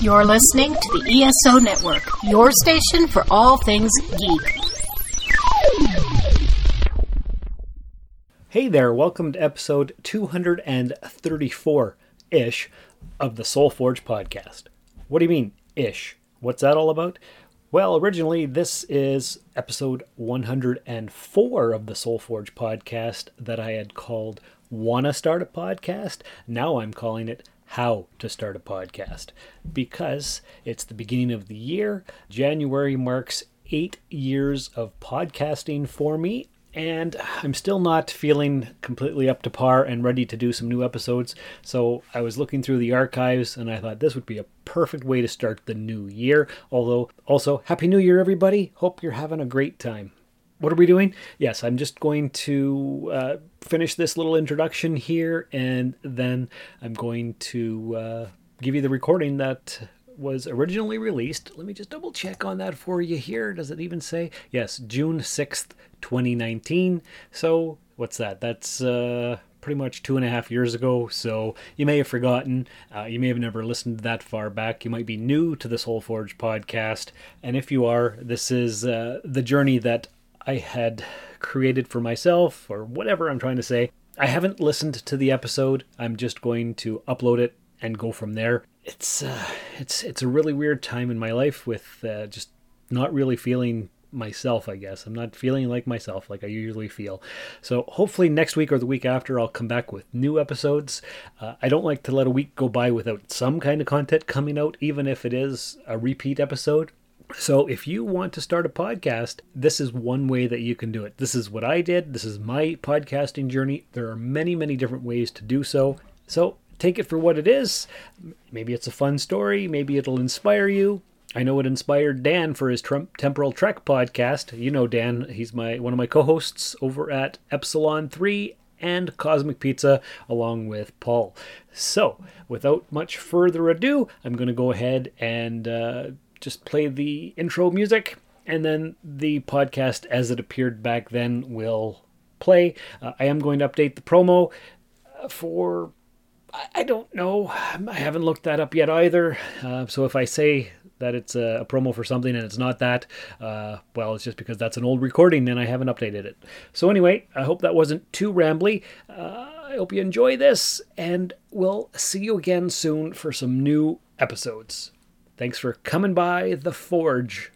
You're listening to the ESO Network, your station for all things geek. Hey there, welcome to episode 234 ish of the Soul Forge podcast. What do you mean, ish? What's that all about? Well, originally, this is episode 104 of the Soul Forge podcast that I had called Wanna Start a Podcast. Now I'm calling it How to Start a Podcast because it's the beginning of the year. January marks eight years of podcasting for me, and I'm still not feeling completely up to par and ready to do some new episodes. So I was looking through the archives and I thought this would be a perfect way to start the new year. Although, also, Happy New Year, everybody! Hope you're having a great time. What are we doing? Yes, I'm just going to uh, finish this little introduction here and then I'm going to uh, give you the recording that was originally released. Let me just double check on that for you here. Does it even say? Yes, June 6th, 2019. So, what's that? That's uh, pretty much two and a half years ago. So, you may have forgotten. Uh, you may have never listened that far back. You might be new to the Soul Forge podcast. And if you are, this is uh, the journey that I had created for myself, or whatever I'm trying to say. I haven't listened to the episode. I'm just going to upload it and go from there. It's uh, it's it's a really weird time in my life with uh, just not really feeling myself i guess. I'm not feeling like myself like i usually feel. So hopefully next week or the week after i'll come back with new episodes. Uh, i don't like to let a week go by without some kind of content coming out even if it is a repeat episode so, if you want to start a podcast, this is one way that you can do it. This is what I did. This is my podcasting journey. There are many, many different ways to do so. So, take it for what it is. Maybe it's a fun story. Maybe it'll inspire you. I know it inspired Dan for his Trump Temporal Trek podcast. You know Dan; he's my one of my co-hosts over at Epsilon Three and Cosmic Pizza, along with Paul. So, without much further ado, I'm going to go ahead and uh, just play the intro music, and then the podcast as it appeared back then will play. Uh, I am going to update the promo uh, for I don't know. I haven't looked that up yet either. Uh, so if I say that it's a, a, promo for something and it's not that, uh, well, it's just because that's an old recording and I haven't updated it. So anyway, I hope that wasn't too rambly. Uh, I hope you enjoy this, and we'll see you again soon for some new episodes. Thanks for coming by the Forge.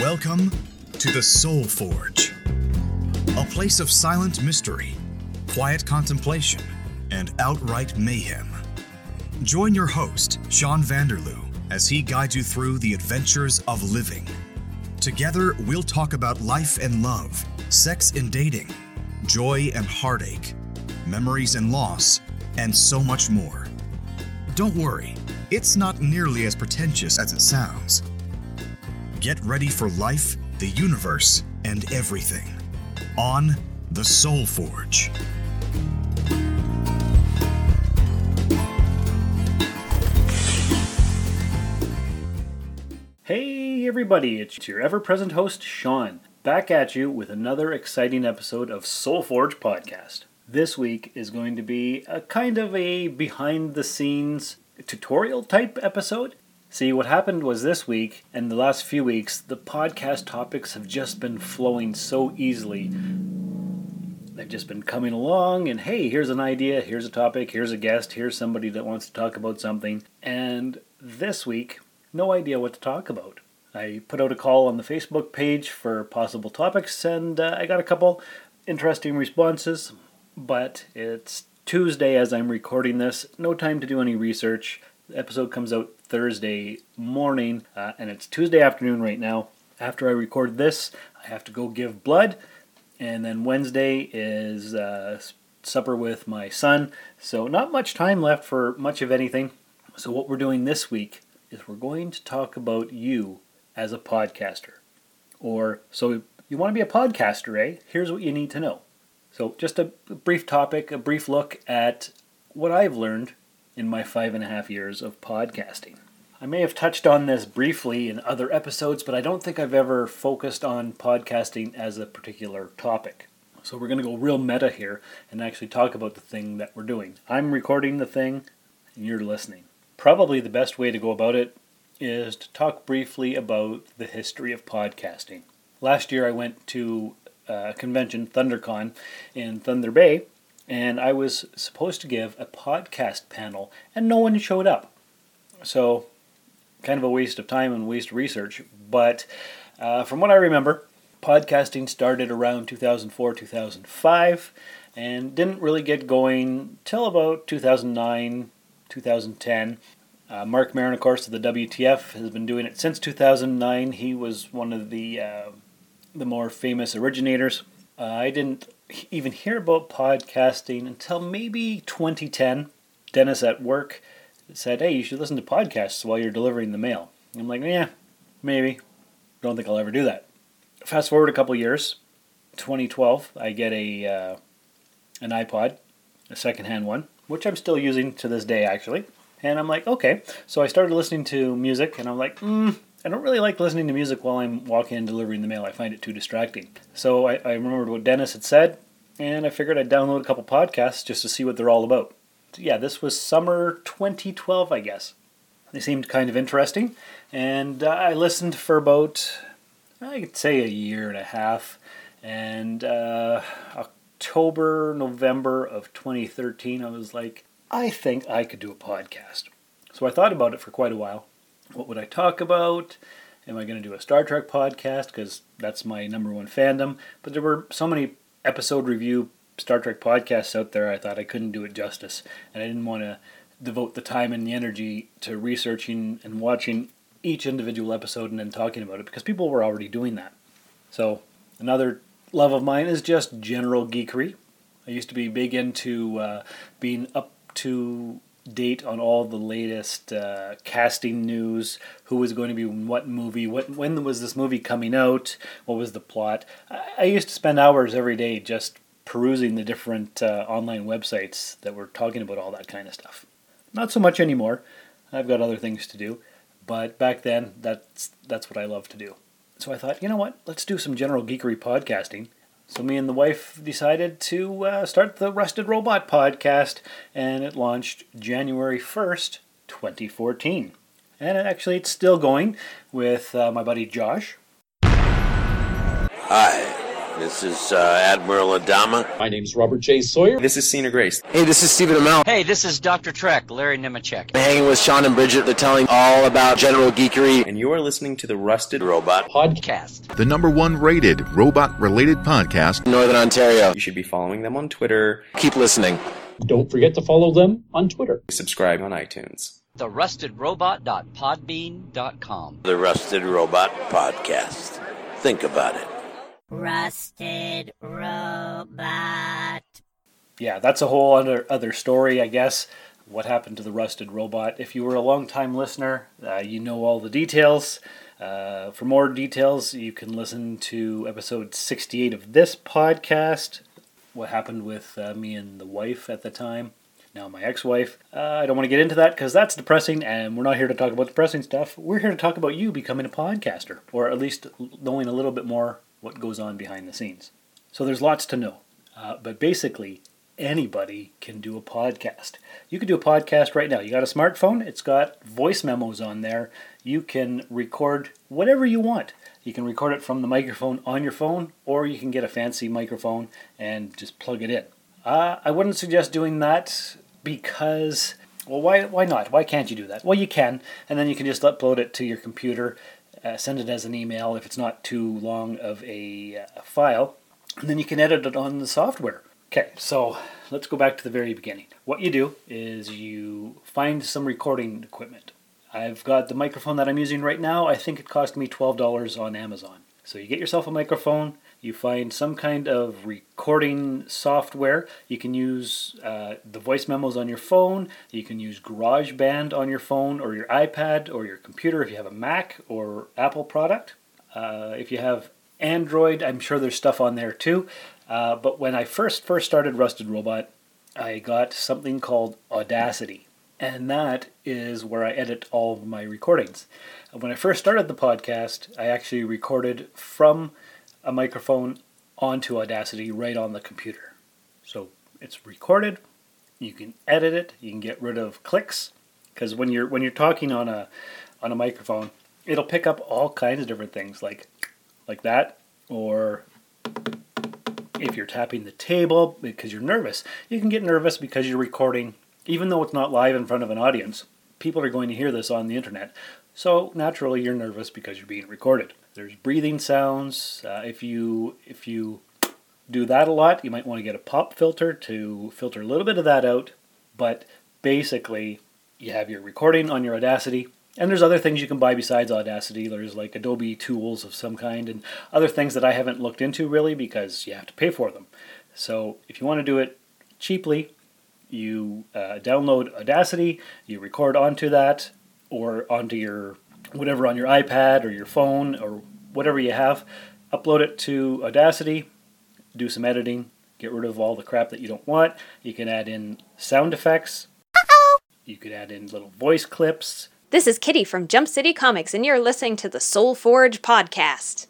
Welcome to the Soul Forge a place of silent mystery, quiet contemplation, and outright mayhem. Join your host, Sean Vanderloo, as he guides you through the adventures of living. Together, we'll talk about life and love, sex and dating, joy and heartache, memories and loss, and so much more. Don't worry, it's not nearly as pretentious as it sounds. Get ready for life, the universe, and everything on The Soul Forge. Hey, everybody, it's your ever present host, Sean, back at you with another exciting episode of Soul Forge Podcast. This week is going to be a kind of a behind the scenes tutorial type episode. See, what happened was this week and the last few weeks, the podcast topics have just been flowing so easily. They've just been coming along, and hey, here's an idea, here's a topic, here's a guest, here's somebody that wants to talk about something. And this week, no idea what to talk about. I put out a call on the Facebook page for possible topics, and uh, I got a couple interesting responses, but it's Tuesday as I'm recording this, no time to do any research. The episode comes out Thursday morning, uh, and it's Tuesday afternoon right now. After I record this, I have to go give blood, and then Wednesday is uh, supper with my son. So, not much time left for much of anything. So, what we're doing this week is we're going to talk about you as a podcaster. Or, so you want to be a podcaster, eh? Here's what you need to know. So, just a brief topic, a brief look at what I've learned in my five and a half years of podcasting. I may have touched on this briefly in other episodes, but I don't think I've ever focused on podcasting as a particular topic. So we're going to go real meta here and actually talk about the thing that we're doing. I'm recording the thing and you're listening. Probably the best way to go about it is to talk briefly about the history of podcasting. Last year I went to a convention, ThunderCon, in Thunder Bay, and I was supposed to give a podcast panel, and no one showed up. So, kind of a waste of time and waste of research. But uh, from what I remember, podcasting started around 2004 2005 and didn't really get going till about 2009 2010 uh, Marc Maron, of course, of the WTF, has been doing it since 2009. He was one of the uh, the more famous originators. Uh, I didn't even hear about podcasting until maybe 2010. Dennis at work said, "Hey, you should listen to podcasts while you're delivering the mail." I'm like, "Yeah, maybe. Don't think I'll ever do that." Fast forward a couple years, 2012, I get a uh, an iPod, a secondhand one, which I'm still using to this day, actually. And I'm like, okay. So I started listening to music, and I'm like, mm, I don't really like listening to music while I'm walking and delivering the mail. I find it too distracting. So I, I remembered what Dennis had said, and I figured I'd download a couple podcasts just to see what they're all about. So yeah, this was summer 2012, I guess. They seemed kind of interesting, and uh, I listened for about, I could say, a year and a half. And uh, October, November of 2013, I was like, I think I could do a podcast. So I thought about it for quite a while. What would I talk about? Am I going to do a Star Trek podcast? Because that's my number one fandom. But there were so many episode review Star Trek podcasts out there, I thought I couldn't do it justice. And I didn't want to devote the time and the energy to researching and watching each individual episode and then talking about it because people were already doing that. So, another love of mine is just general geekery. I used to be big into uh, being up to date on all the latest uh, casting news, who was going to be in what movie, what when was this movie coming out, what was the plot. I, I used to spend hours every day just perusing the different uh, online websites that were talking about all that kind of stuff. Not so much anymore. I've got other things to do, but back then that's that's what I love to do. So I thought, you know what? Let's do some general geekery podcasting so me and the wife decided to uh, start the Rusted Robot podcast, and it launched January 1st, 2014. And it actually, it's still going with uh, my buddy Josh. Hi, this is uh, Admiral Adama. My name's Robert J. Sawyer. This is Sina Grace. Hey, this is Stephen Amell. Hey, this is Dr. Trek, Larry Nemecek. Hanging with Sean and Bridget, they're telling all about general geekery. And you are listening to the Rusted Robot Podcast. The number one rated robot related podcast. Northern Ontario. You should be following them on Twitter. Keep listening. Don't forget to follow them on Twitter. Subscribe on iTunes. TheRustedRobot.podbean.com. The Rusted Robot Podcast. Think about it. Rusted Robot. Yeah, that's a whole other other story, I guess. What happened to the rusted robot? If you were a long time listener, uh, you know all the details. Uh, for more details, you can listen to episode 68 of this podcast. What happened with uh, me and the wife at the time, now my ex wife. Uh, I don't want to get into that because that's depressing, and we're not here to talk about depressing stuff. We're here to talk about you becoming a podcaster, or at least knowing a little bit more what goes on behind the scenes. So there's lots to know. Uh, but basically, anybody can do a podcast. You can do a podcast right now. You got a smartphone, it's got voice memos on there. You can record whatever you want. You can record it from the microphone on your phone, or you can get a fancy microphone and just plug it in. Uh, I wouldn't suggest doing that because, well, why, why not? Why can't you do that? Well, you can, and then you can just upload it to your computer uh, send it as an email if it's not too long of a uh, file, and then you can edit it on the software. Okay, so let's go back to the very beginning. What you do is you find some recording equipment. I've got the microphone that I'm using right now. I think it cost me $12 on Amazon. So you get yourself a microphone, you find some kind of recording software. You can use uh, the voice memos on your phone. You can use GarageBand on your phone or your iPad or your computer if you have a Mac or Apple product. Uh, if you have Android, I'm sure there's stuff on there too. Uh, but when I first first started Rusted Robot, I got something called Audacity, and that is where I edit all of my recordings. When I first started the podcast, I actually recorded from a microphone onto Audacity right on the computer. So it's recorded. You can edit it. You can get rid of clicks because when you're when you're talking on a on a microphone, it'll pick up all kinds of different things like like that or if you're tapping the table because you're nervous. You can get nervous because you're recording even though it's not live in front of an audience. People are going to hear this on the internet. So naturally you're nervous because you're being recorded. There's breathing sounds. Uh, if you if you do that a lot, you might want to get a pop filter to filter a little bit of that out. But basically, you have your recording on your Audacity, and there's other things you can buy besides Audacity. There's like Adobe tools of some kind, and other things that I haven't looked into really because you have to pay for them. So if you want to do it cheaply, you uh, download Audacity, you record onto that, or onto your whatever on your iPad or your phone or whatever you have, upload it to Audacity, do some editing, get rid of all the crap that you don't want. You can add in sound effects. You could add in little voice clips. This is Kitty from Jump City Comics, and you're listening to the Soul Forge podcast.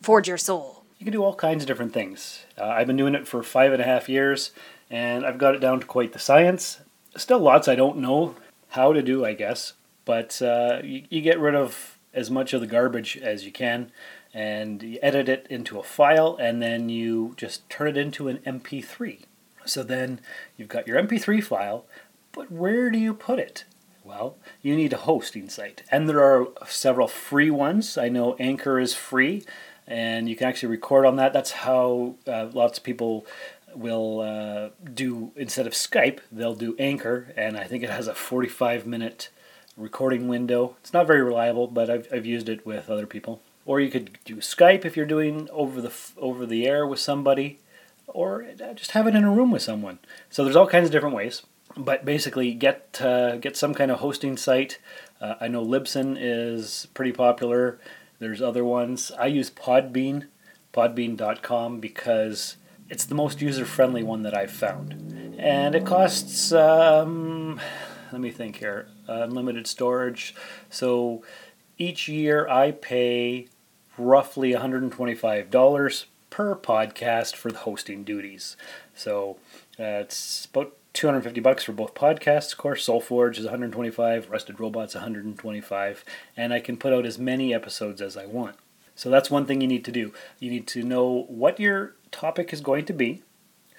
Forge your soul. You can do all kinds of different things. Uh, I've been doing it for five and a half years, and I've got it down to quite the science. Still, lots I don't know how to do, I guess, but uh, you, you get rid of as much of the garbage as you can and you edit it into a file and then you just turn it into an MP3. So then you've got your MP3 file, but where do you put it? Well, you need a hosting site, and there are several free ones. I know Anchor is free, and you can actually record on that. That's how uh, lots of people will uh, do instead of Skype, they'll do Anchor, and I think it has a 45 minute recording window. It's not very reliable, but I've, I've used it with other people. Or you could do Skype if you're doing over the over the air with somebody, or just have it in a room with someone. So there's all kinds of different ways. But basically, get uh, get some kind of hosting site. Uh, I know Libsyn is pretty popular. There's other ones. I use Podbean, Podbean.com because it's the most user friendly one that I've found, and it costs. Um, let me think here. Unlimited storage. So each year I pay roughly $125 per podcast for the hosting duties. So uh, it's about 250 bucks for both podcasts. Of course, SoulForge is 125, Rusted Robots 125, and I can put out as many episodes as I want. So that's one thing you need to do. You need to know what your topic is going to be.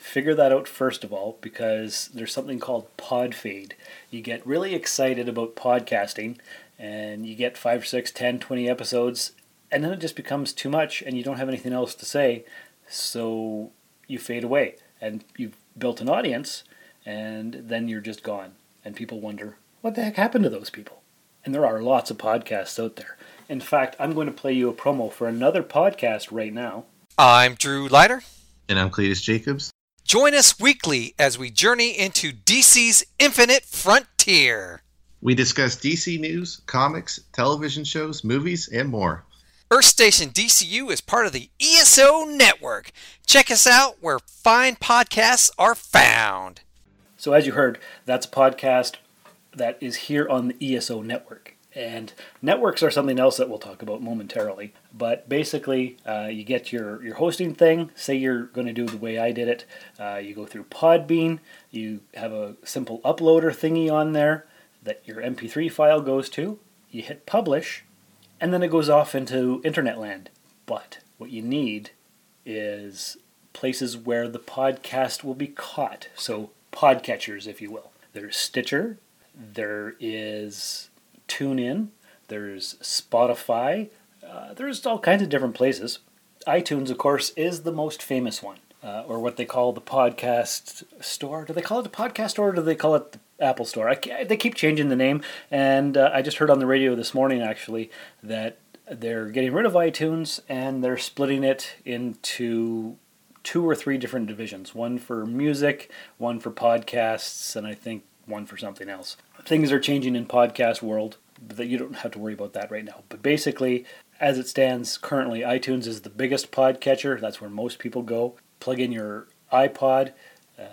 Figure that out first of all because there's something called pod fade. You get really excited about podcasting and you get 5, 6, 10, 20 episodes and then it just becomes too much and you don't have anything else to say so you fade away. And you've built an audience and then you're just gone and people wonder what the heck happened to those people? And there are lots of podcasts out there. In fact i'm going to play you a promo for another podcast right now. I'm drew leiter. And i'm cletus jacobs join us weekly as we journey into dc's infinite frontier we discuss dc news comics television shows movies and more Earth Station DCU is part of the ESO network. Check us out where fine podcasts are found. So, as you heard, that's a podcast that is here on the ESO network. And networks are something else that we'll talk about momentarily. But basically, uh, you get your, your hosting thing. Say you're going to do the way I did it. Uh, you go through Podbean. You have a simple uploader thingy on there that your MP3 file goes to. You hit publish and then it goes off into internet land. But what you need is places where the podcast will be caught. So, podcatchers, if you will. There's Stitcher, there is TuneIn, there's Spotify, uh, there's all kinds of different places. iTunes, of course, is the most famous one, uh, or what they call the podcast store. Do they call it the podcast store, or do they call it the Apple Store. I, they keep changing the name, and uh, I just heard on the radio this morning actually that they're getting rid of iTunes and they're splitting it into two or three different divisions one for music, one for podcasts, and I think one for something else. Things are changing in podcast world, that you don't have to worry about that right now. But basically, as it stands currently, iTunes is the biggest podcatcher. That's where most people go. Plug in your iPod, uh,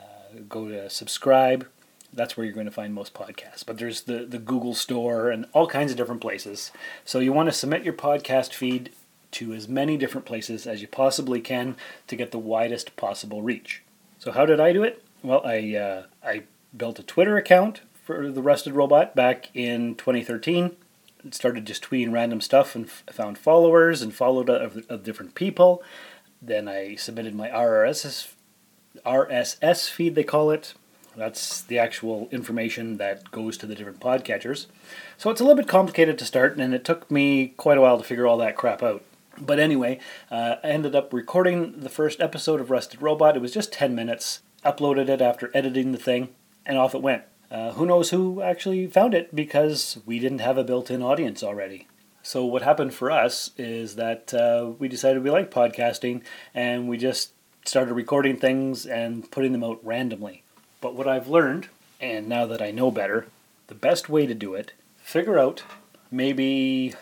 go to subscribe, that's where you're going to find most podcasts. But there's the, the Google Store and all kinds of different places. So you want to submit your podcast feed to as many different places as you possibly can to get the widest possible reach. So how did I do it? Well, I uh, I built a Twitter account for the Rusted Robot back in 2013. Started just tweeting random stuff and f- found followers and followed of, of different people. Then I submitted my RSS RSS feed, they call it. That's the actual information that goes to the different podcatchers. So it's a little bit complicated to start, and it took me quite a while to figure all that crap out. But anyway, uh, I ended up recording the first episode of Rusted Robot. It was just 10 minutes. Uploaded it after editing the thing, and off it went. Uh, who knows who actually found it because we didn't have a built in audience already. So, what happened for us is that uh, we decided we liked podcasting and we just started recording things and putting them out randomly. But what I've learned, and now that I know better, the best way to do it, figure out maybe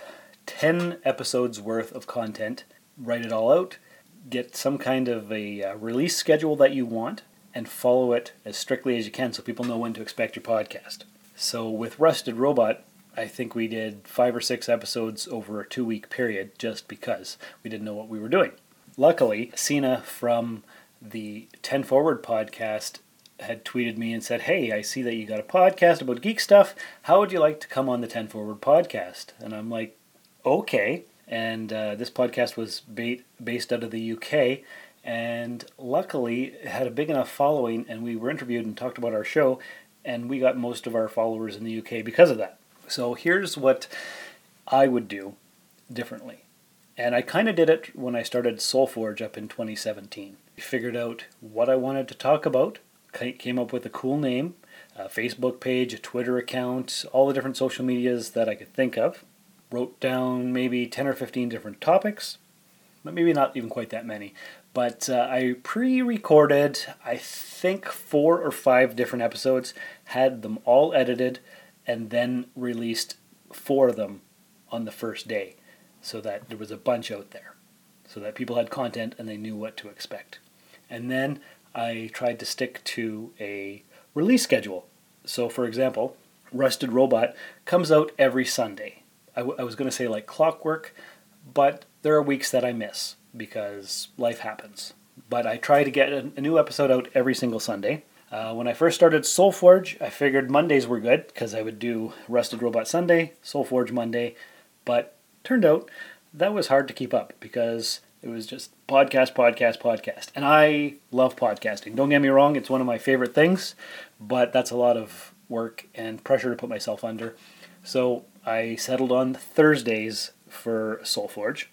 10 episodes worth of content, write it all out, get some kind of a uh, release schedule that you want, and follow it as strictly as you can so people know when to expect your podcast. So with Rusted Robot, I think we did five or six episodes over a two week period just because we didn't know what we were doing. Luckily, Sina from the 10 Forward podcast had tweeted me and said, Hey, I see that you got a podcast about geek stuff. How would you like to come on the 10 Forward podcast? And I'm like, Okay. And uh, this podcast was ba- based out of the UK. And luckily, it had a big enough following, and we were interviewed and talked about our show, and we got most of our followers in the UK because of that. So here's what I would do differently. And I kind of did it when I started Soulforge up in 2017. I figured out what I wanted to talk about, came up with a cool name, a Facebook page, a Twitter account, all the different social medias that I could think of. Wrote down maybe 10 or 15 different topics, but maybe not even quite that many. But uh, I pre recorded, I think, four or five different episodes, had them all edited, and then released four of them on the first day so that there was a bunch out there, so that people had content and they knew what to expect. And then I tried to stick to a release schedule. So, for example, Rusted Robot comes out every Sunday. I, w- I was going to say like clockwork, but there are weeks that I miss because life happens. But I try to get a, new episode out every single Sunday. Uh, when I first started Soulforge, I figured Mondays were good because I would do Rusted Robot Sunday, Soulforge Monday, but turned out that was hard to keep up because it was just podcast, podcast, podcast. And I love podcasting. Don't get me wrong, it's one of my favorite things, but that's a lot of work and pressure to put myself under. So I settled on Thursdays for Soulforge.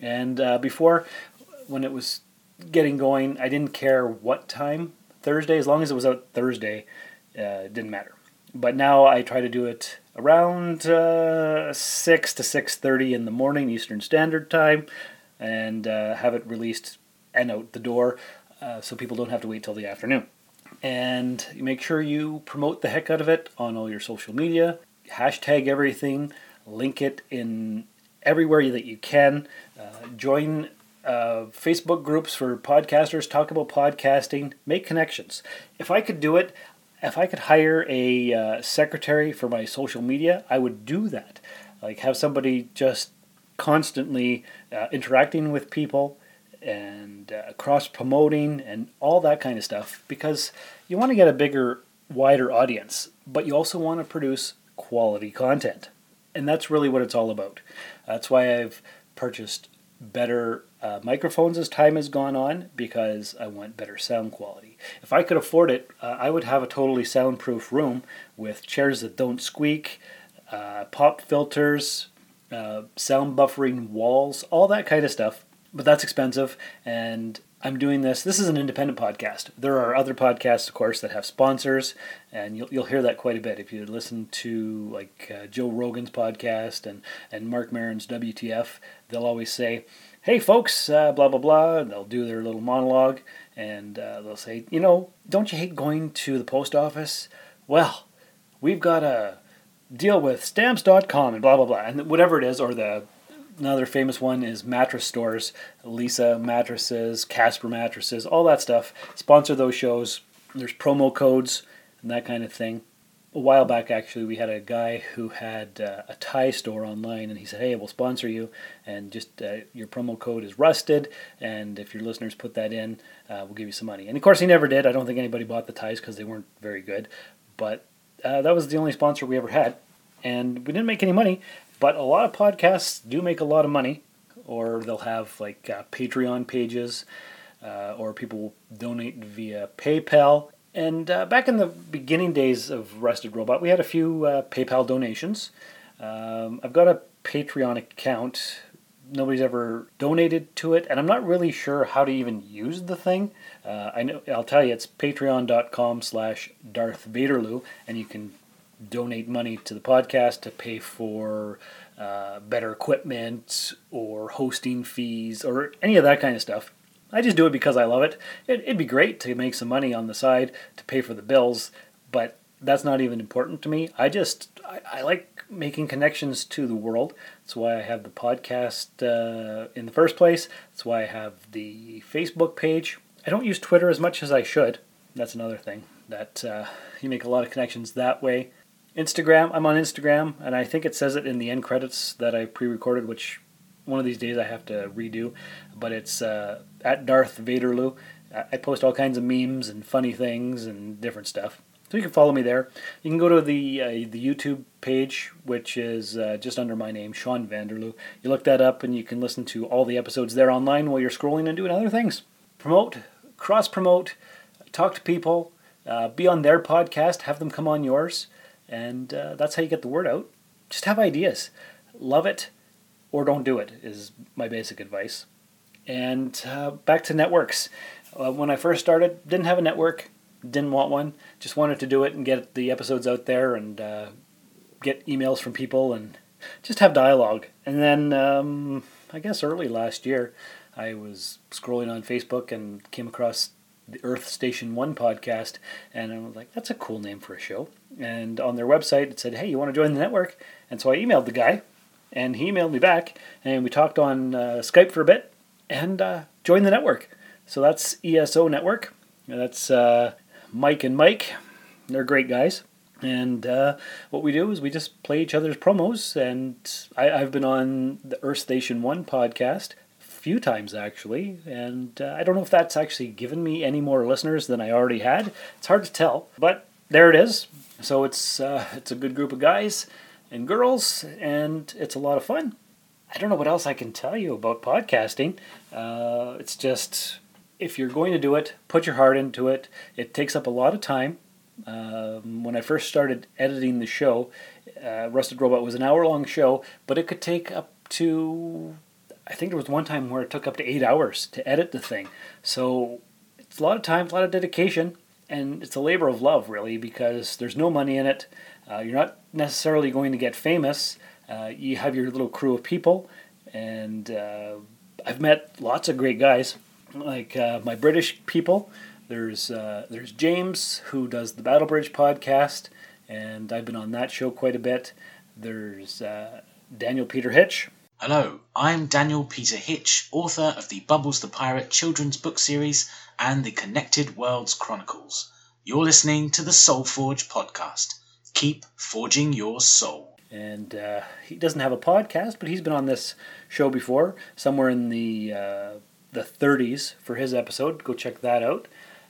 And uh, before, when it was getting going, I didn't care what time Thursday, as long as it was out Thursday, uh, didn't matter. But now I try to do it around uh, 6 to 6.30 in the morning Eastern Standard Time and uh, have it released and out the door uh, so people don't have to wait till the afternoon. And make sure you promote the heck out of it on all your social media, hashtag everything, link it in everywhere that you can. Uh, join uh, Facebook groups for podcasters, talk about podcasting, make connections. If I could do it, if I could hire a uh, secretary for my social media, I would do that. Like have somebody just constantly uh, interacting with people and uh, cross promoting and all that kind of stuff because you want to get a bigger, wider audience, but you also want to produce quality content. And that's really what it's all about. That's why I've purchased better uh, microphones as time has gone on because I want better sound quality. If I could afford it, uh, I would have a totally soundproof room with chairs that don't squeak, uh, pop filters, uh, sound buffering walls, all that kind of stuff. But that's expensive, and I'm doing this. This is an independent podcast. There are other podcasts, of course, that have sponsors, and you'll, you'll hear that quite a bit if you listen to like uh, Joe Rogan's podcast and and Marc Maron's WTF. They'll always say, "Hey, folks, uh, blah blah blah." And they'll do their little monologue, and uh, they'll say, "You know, don't you hate going to the post office? Well, we've got a deal with Stamps.com and blah blah blah, and whatever it is, or the another famous one is mattress stores Leesa mattresses casper mattresses all that stuff sponsor those shows there's promo codes and that kind of thing a while back, actually, we had a guy who had uh, a tie store online, and he said, "Hey, we'll sponsor you, and just uh, your promo code is Rusted, and if your listeners put that in, uh, we'll give you some money." And of course, he never did. I don't think anybody bought the ties because they weren't very good, but uh, that was the only sponsor we ever had, and we didn't make any money. But a lot of podcasts do make a lot of money, or they'll have like uh, Patreon pages, uh, or people donate via PayPal. And uh, back in the beginning days of Rusted Robot, we had a few uh, PayPal donations. Um, I've got a Patreon account. Nobody's ever donated to it, and I'm not really sure how to even use the thing. Uh, I know I'll tell you, it's Patreon.com/slash Darth Vaderloo, and you can donate money to the podcast to pay for uh, better equipment or hosting fees or any of that kind of stuff. I just do it because I love it. it. would be great to make some money on the side to pay for the bills, but that's not even important to me. I just I, I like making connections to the world. That's why I have the podcast uh, in the first place. That's why I have the Facebook page. I don't use Twitter as much as I should. That's another thing that uh, you make a lot of connections that way. Instagram, I'm on Instagram, and I think it says it in the end credits that I pre-recorded, which one of these days I have to redo. But it's uh, at Darth Vaderloo. I post all kinds of memes and funny things and different stuff. So you can follow me there. You can go to the uh, the YouTube page, which is uh, just under my name, Sean Vanderloo. You look that up, and you can listen to all the episodes there online while you're scrolling and doing other things. Promote, cross promote, talk to people, uh, be on their podcast, have them come on yours, and uh, that's how you get the word out. Just have ideas, love it, or don't do it is my basic advice. And uh, back to networks. Uh, when I first started, didn't have a network, didn't want one, just wanted to do it and get the episodes out there and uh, get emails from people and just have dialogue. And then um, I guess early last year, I was scrolling on Facebook and came across the Earth Station 1 podcast, and I was like, that's a cool name for a show. And on their website, it said, hey, you want to join the network? And so I emailed the guy, and he emailed me back, and we talked on uh, Skype for a bit, and uh, joined the network. So that's ESO Network. That's uh, Mike and Mike. They're great guys. And uh, what we do is we just play each other's promos. And I, have been on the Earth Station 1 podcast few times actually. And uh, I don't know if that's actually given me any more listeners than I already had. It's hard to tell. But there it is. So it's, uh, it's a good group of guys and girls, and it's a lot of fun. I don't know what else I can tell you about podcasting. Uh, it's just if you're going to do it, put your heart into it. It takes up a lot of time. Um, when I first started editing the show, uh, Rusted Robot was an hour long show, but it could take up to, I think there was one time where it took up to eight hours to edit the thing. So it's a lot of time, a lot of dedication, and it's a labor of love, really, because there's no money in it. Uh, you're not necessarily going to get famous. Uh, you have your little crew of people, and uh, I've met lots of great guys, like uh, my British people. There's uh, there's James who does the Battle Bridge podcast, and I've been on that show quite a bit. There's uh, Daniel Peter Hitch. Hello, I'm Daniel Peter Hitch, author of the Bubbles the Pirate children's book series and the Connected Worlds Chronicles. You're listening to the Soul Forge podcast keep forging your soul. And uh, he doesn't have a podcast, but he's been on this show before, somewhere in the uh, the 30s for his episode. Go check that out.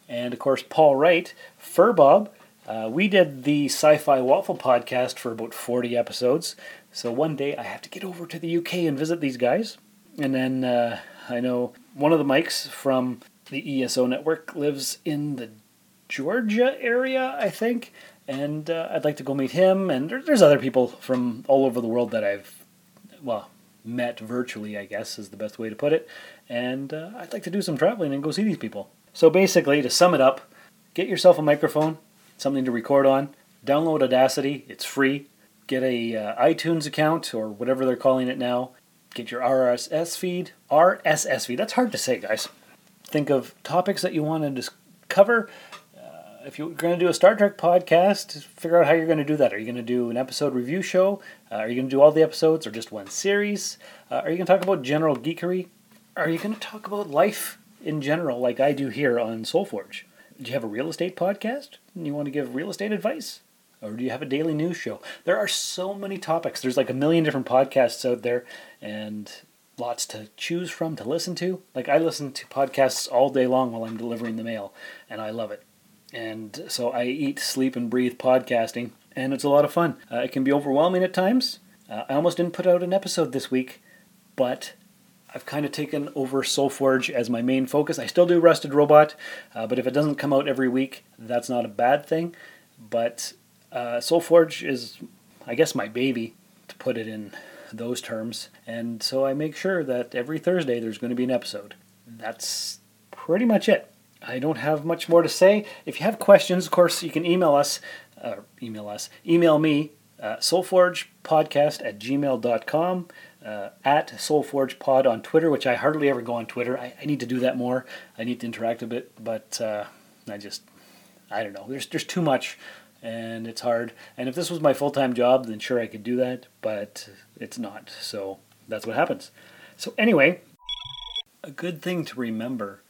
And of course, Paul Wright, Furbob. Uh, we did the Sci-Fi Waffle podcast for about 40 episodes. So one day I have to get over to the UK and visit these guys. And then uh, I know one of the Mikes from the ESO network lives in the Georgia area, I think and uh, I'd like to go meet him. And there's other people from all over the world that I've, well, met virtually, I guess is the best way to put it. And uh, I'd like to do some traveling and go see these people. So basically, to sum it up, get yourself a microphone, something to record on. Download Audacity; it's free. Get a uh, iTunes account or whatever they're calling it now. Get your RSS feed. RSS feed. That's hard to say, guys. Think of topics that you want to cover if you're going to do a Star Trek podcast, figure out how you're going to do that. Are you going to do an episode review show? Uh, are you going to do all the episodes or just one series? Uh, are you going to talk about general geekery? Are you going to talk about life in general, like I do here on SoulForge? Do you have a real estate podcast? And you want to give real estate advice? Or do you have a daily news show? There are so many topics. There's like a million different podcasts out there and lots to choose from to listen to. Like I listen to podcasts all day long while I'm delivering the mail and I love it. And so I eat, sleep, and breathe podcasting, and it's a lot of fun. Uh, it can be overwhelming at times. Uh, I almost didn't put out an episode this week, but I've kind of taken over Soulforge as my main focus. I still do Rusted Robot, uh, but if it doesn't come out every week, that's not a bad thing. But uh, Soulforge is, I guess, my baby, to put it in those terms. And so I make sure that every Thursday there's going to be an episode. That's pretty much it. I don't have much more to say. If you have questions, of course, you can email us, uh, email us, email me, uh, soulforgepodcast at gmail.com, uh, at soulforgepod on Twitter, which I hardly ever go on Twitter. I, I need to do that more. I need to interact a bit, but uh, I just, I don't know. There's, there's too much and it's hard. And if this was my full time job, then sure I could do that, but it's not. So that's what happens. So, anyway, a good thing to remember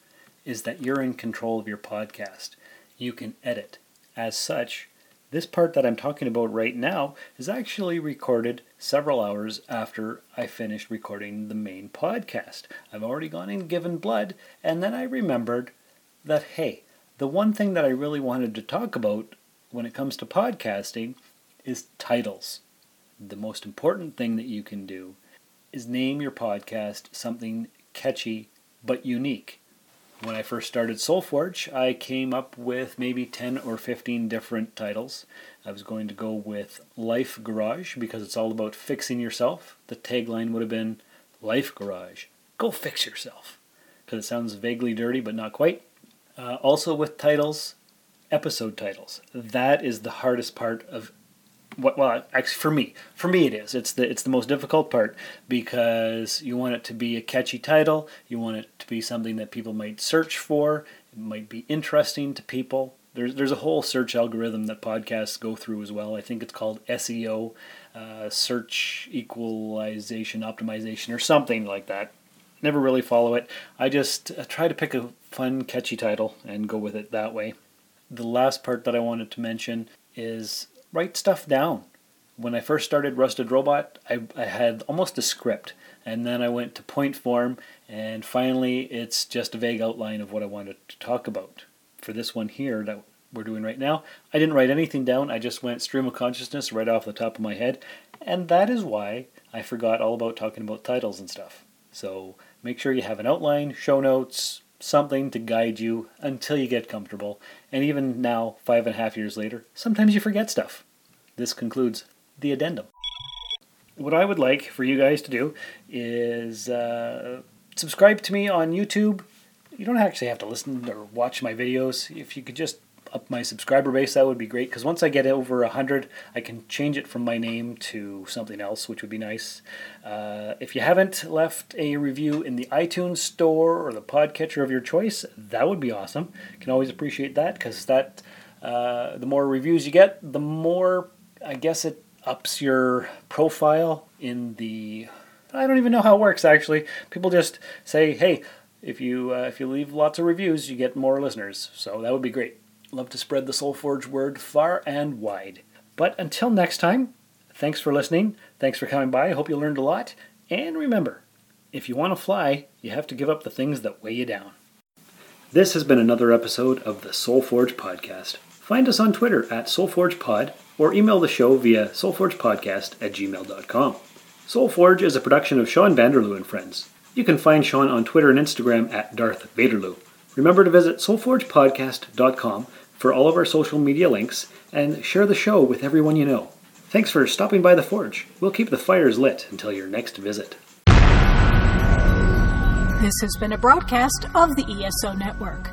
is that you're in control of your podcast. You can edit. As such, this part that I'm talking about right now is actually recorded several hours after I finished recording the main podcast. I've already gone and given blood, and then I remembered that, hey, the one thing that I really wanted to talk about when it comes to podcasting is titles. The most important thing that you can do is name your podcast something catchy but unique. When I first started Soulforge, I came up with maybe 10 or 15 different titles. I was going to go with Life Garage because it's all about fixing yourself. The tagline would have been Life Garage, go fix yourself. Because it sounds vaguely dirty, but not quite. Uh, also, with titles, episode titles. That is the hardest part of what well actually for me for me it is. It's the it's the most difficult part because you want it to be a catchy title. You want it to be something that people might search for. It might be interesting to people. There's there's a whole search algorithm that podcasts go through as well. I think it's called seo uh, search equalization optimization or something like that. Never really follow it. I just uh, try to pick a fun catchy title and go with it that way the last part that I wanted to mention is write stuff down. When I first started Rusted Robot, I, I had almost a script, and then I went to point form, and finally it's just a vague outline of what I wanted to talk about. For this one here that we're doing right now, I didn't write anything down, I just went stream of consciousness right off the top of my head, and that is why I forgot all about talking about titles and stuff. So make sure you have an outline, show notes, something to guide you until you get comfortable. And even now, five and a half years later, sometimes you forget stuff. This concludes the addendum. What I would like for you guys to do is uh, subscribe to me on YouTube. You don't actually have to listen or watch my videos. If you could just up my subscriber base, that would be great. Because once I get over 100, I can change it from my name to something else, which would be nice. Uh, if you haven't left a review in the iTunes store or the podcatcher of your choice, that would be awesome. Can always appreciate that because that uh, the more reviews you get, the more I guess it ups your profile in the. I don't even know how it works actually. People just say, "Hey, if you uh, if you leave lots of reviews, you get more listeners." So that would be great. Love to spread the Soulforge word far and wide. But until next time, thanks for listening. Thanks for coming by. I hope you learned a lot. And remember, if you want to fly, you have to give up the things that weigh you down. This has been another episode of the Soulforge Podcast. Find us on Twitter at SoulforgePod or email the show via soulforgepodcast at gmail.com. Soulforge is a production of Sean Vanderloo and Friends. You can find Sean on Twitter and Instagram at Darth Vaderloo. Remember to visit soulforgepodcast.com for all of our social media links and share the show with everyone you know. Thanks for stopping by the Forge. We'll keep the fires lit until your next visit. This has been a broadcast of the ESO Network.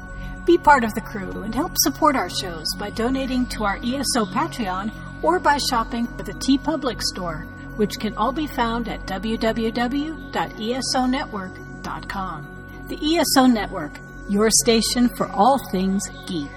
Be part of the crew and help support our shows by donating to our ESO Patreon or by shopping at the TeePublic store, which can all be found at www.esonetwork.com. The ESO Network, your station for all things geek.